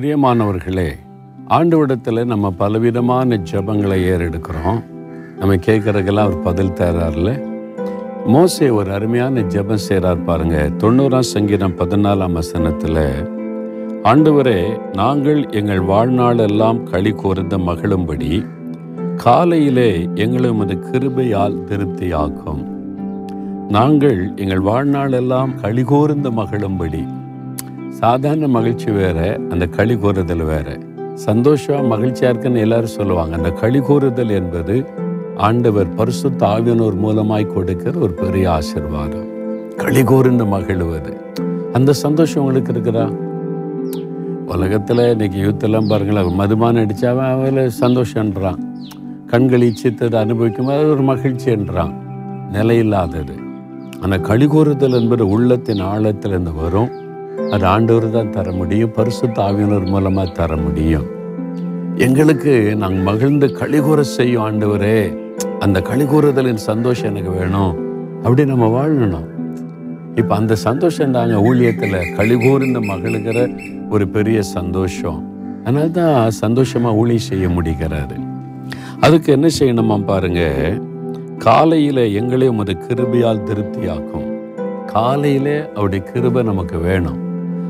பிரியமானவர்களே ஆண்டவிடத்தில் நம்ம பலவிதமான ஜெபங்களை ஏறெடுக்கிறோம். நம்ம கேட்குறதுக்கெல்லாம் அவர் பதில் தரார்ல. மோசே ஒரு அருமையான ஜெபம் செய்கிறார் பாருங்க. தொண்ணூறாம் சங்கீதம் பதினாலாம் வசனத்தில் ஆண்டவரே நாங்கள் எங்கள் வாழ்நாளெல்லாம் களி கூர்ந்த மகளும்படி காலையிலே எங்களை உமது கிருபையால் திருப்தியாக்கும். நாங்கள் எங்கள் வாழ்நாளெல்லாம் களி கூர்ந்த மகளும்படி சாதாரண மகிழ்ச்சி வேற அந்த களி கூறுதல் வேற. சந்தோஷம் மகிழ்ச்சியா இருக்குன்னு எல்லாரும் சொல்லுவாங்க. அந்த களி கூறுதல் என்பது ஆண்டவர் பரிசுத்த ஆவியனோர் மூலமாய் கொடுக்கிற ஒரு பெரிய ஆசிர்வாதம். களி கூர்ந்து மகிழ்வது. அந்த சந்தோஷம் உங்களுக்கு இருக்குதா? உலகத்தில் இன்னைக்கு யூத்தெல்லாம் பாருங்களேன் மதுமானம் அடித்தாவன் அவன் சந்தோஷன்றான் கண்கள் இச்சித்ததை அனுபவிக்கும் அது ஒரு மகிழ்ச்சின்றான் நிலையில்லாதது. ஆனால் களி கூறுதல் என்பது உள்ளத்தின் ஆழத்திலிருந்து வரும். அது ஆண்டவர் தான் தர முடியும். பரிசு தாவினர் மூலமாக தர முடியும். எங்களுக்கு நாங்கள் மகிழ்ந்து கழிகூற செய்யும் ஆண்டவரே அந்த கழிகூறுதலின் சந்தோஷம் எனக்கு வேணும். அப்படி நம்ம வாழணும். இப்போ அந்த சந்தோஷம் தாங்க ஊழியத்தில் கழிகூர்ந்து மகிழ்கிற ஒரு பெரிய சந்தோஷம். அதனால தான் சந்தோஷமாக ஊழி செய்ய முடிகிறாரு அதுக்கு என்ன செய்யணுமா பாருங்க. காலையில் எங்களே அது கிருபையால் திருப்தியாக்கும். காலையிலே அவருடைய கிருபை நமக்கு வேணும்.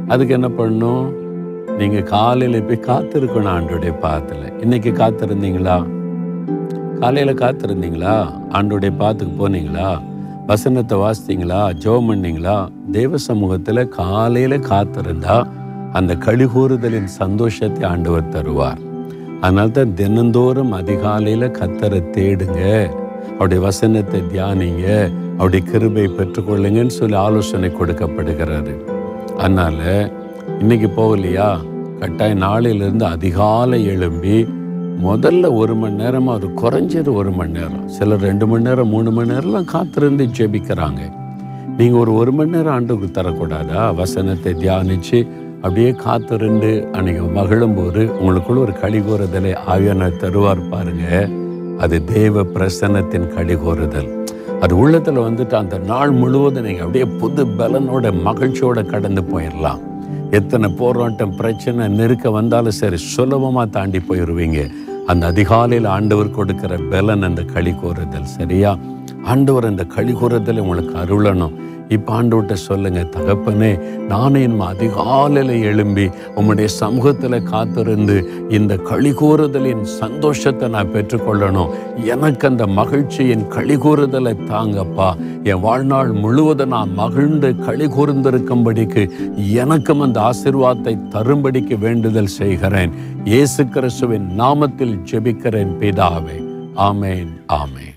அதுக்கு என்ன பண்ணணும் நீங்கள் காலையில் போய் காத்திருக்கணும் ஆண்டுடைய பாத்தில் இன்னைக்கு காத்திருந்தீங்களா? காலையில் காத்திருந்தீங்களா? ஆண்டுடைய பாத்துக்கு போனீங்களா? வசனத்தை வாசித்தீங்களா? ஜோம் பண்ணீங்களா? தேவ சமூகத்தில் காலையில் காத்திருந்தா அந்த கழிகூறுதலின் சந்தோஷத்தை ஆண்டவர் தருவார். அதனால தான் தினந்தோறும் அதிகாலையில் கத்தரை தேடுங்க. அவருடைய வசனத்தை தியானிங்க. அவருடைய கிருபை பெற்றுக்கொள்ளுங்கன்னு சொல்லி ஆலோசனை கொடுக்கப்படுகிறாரு. அதனால் இன்றைக்கி போகலையா? கட்டாயம் நாளையிலேருந்து அதிகாலை எழும்பி முதல்ல ஒரு மணி நேரமாக அது குறைஞ்சது ஒரு மணி நேரம். சிலர் ரெண்டு மணி நேரம் மூணு மணி நேரம்லாம் காத்திருந்து ஜெபிக்கிறாங்க. நீங்கள் ஒரு ஒரு மணி நேரம் ஆண்டுக்கு தரக்கூடாதா? வசனத்தை தியானித்து அப்படியே காத்திருந்து அன்னைக்கு மகிழும்போது உங்களுக்குள்ள ஒரு கழிகோறுதலை ஆவியான தருவார் பாருங்க. அது தேவ பிரசன்னத்தின் கழிகோறுதல். அது உள்ளத்தில் வந்துட்டு அந்த நாள் முழுவதும் நீங்கள் அப்படியே புது பலனோட மகிழ்ச்சியோட கடந்து போயிடலாம் எத்தனை போராட்டம் பிரச்சனை நெருக்க வந்தாலும் சரி சுலபமாக தாண்டி போயிடுவீங்க அந்த அதிகாலையில் ஆண்டவர் கொடுக்கிற பலன் அந்த களி கூறுதல் சரியா? ஆண்டவர் அந்த களி கூறுதல் உங்களுக்கு அருளணும். இப்போ ஆண்டோட்ட சொல்லுங்க தகப்பனே நானே என் அதிகாலையில் எழும்பி உம்முடைய சமூகத்தில் காத்திருந்து இந்த களி கூறுதலின் சந்தோஷத்தை நான் பெற்றுக்கொள்ளணும். எனக்கு அந்த மகிழ்ச்சியின் களி கூறுதலை தாங்கப்பா. என் வாழ்நாள் முழுவதும் நான் மகிழ்ந்து கழிகூர்ந்திருக்கும்படிக்கு எனக்கும் அந்த ஆசிர்வாதத்தை தரும்படிக்கு வேண்டுதல் செய்கிறேன். இயேசு கிறிஸ்துவின் நாமத்தில் ஜெபிக்கிறேன் பிதாவே. ஆமேன் ஆமேன்.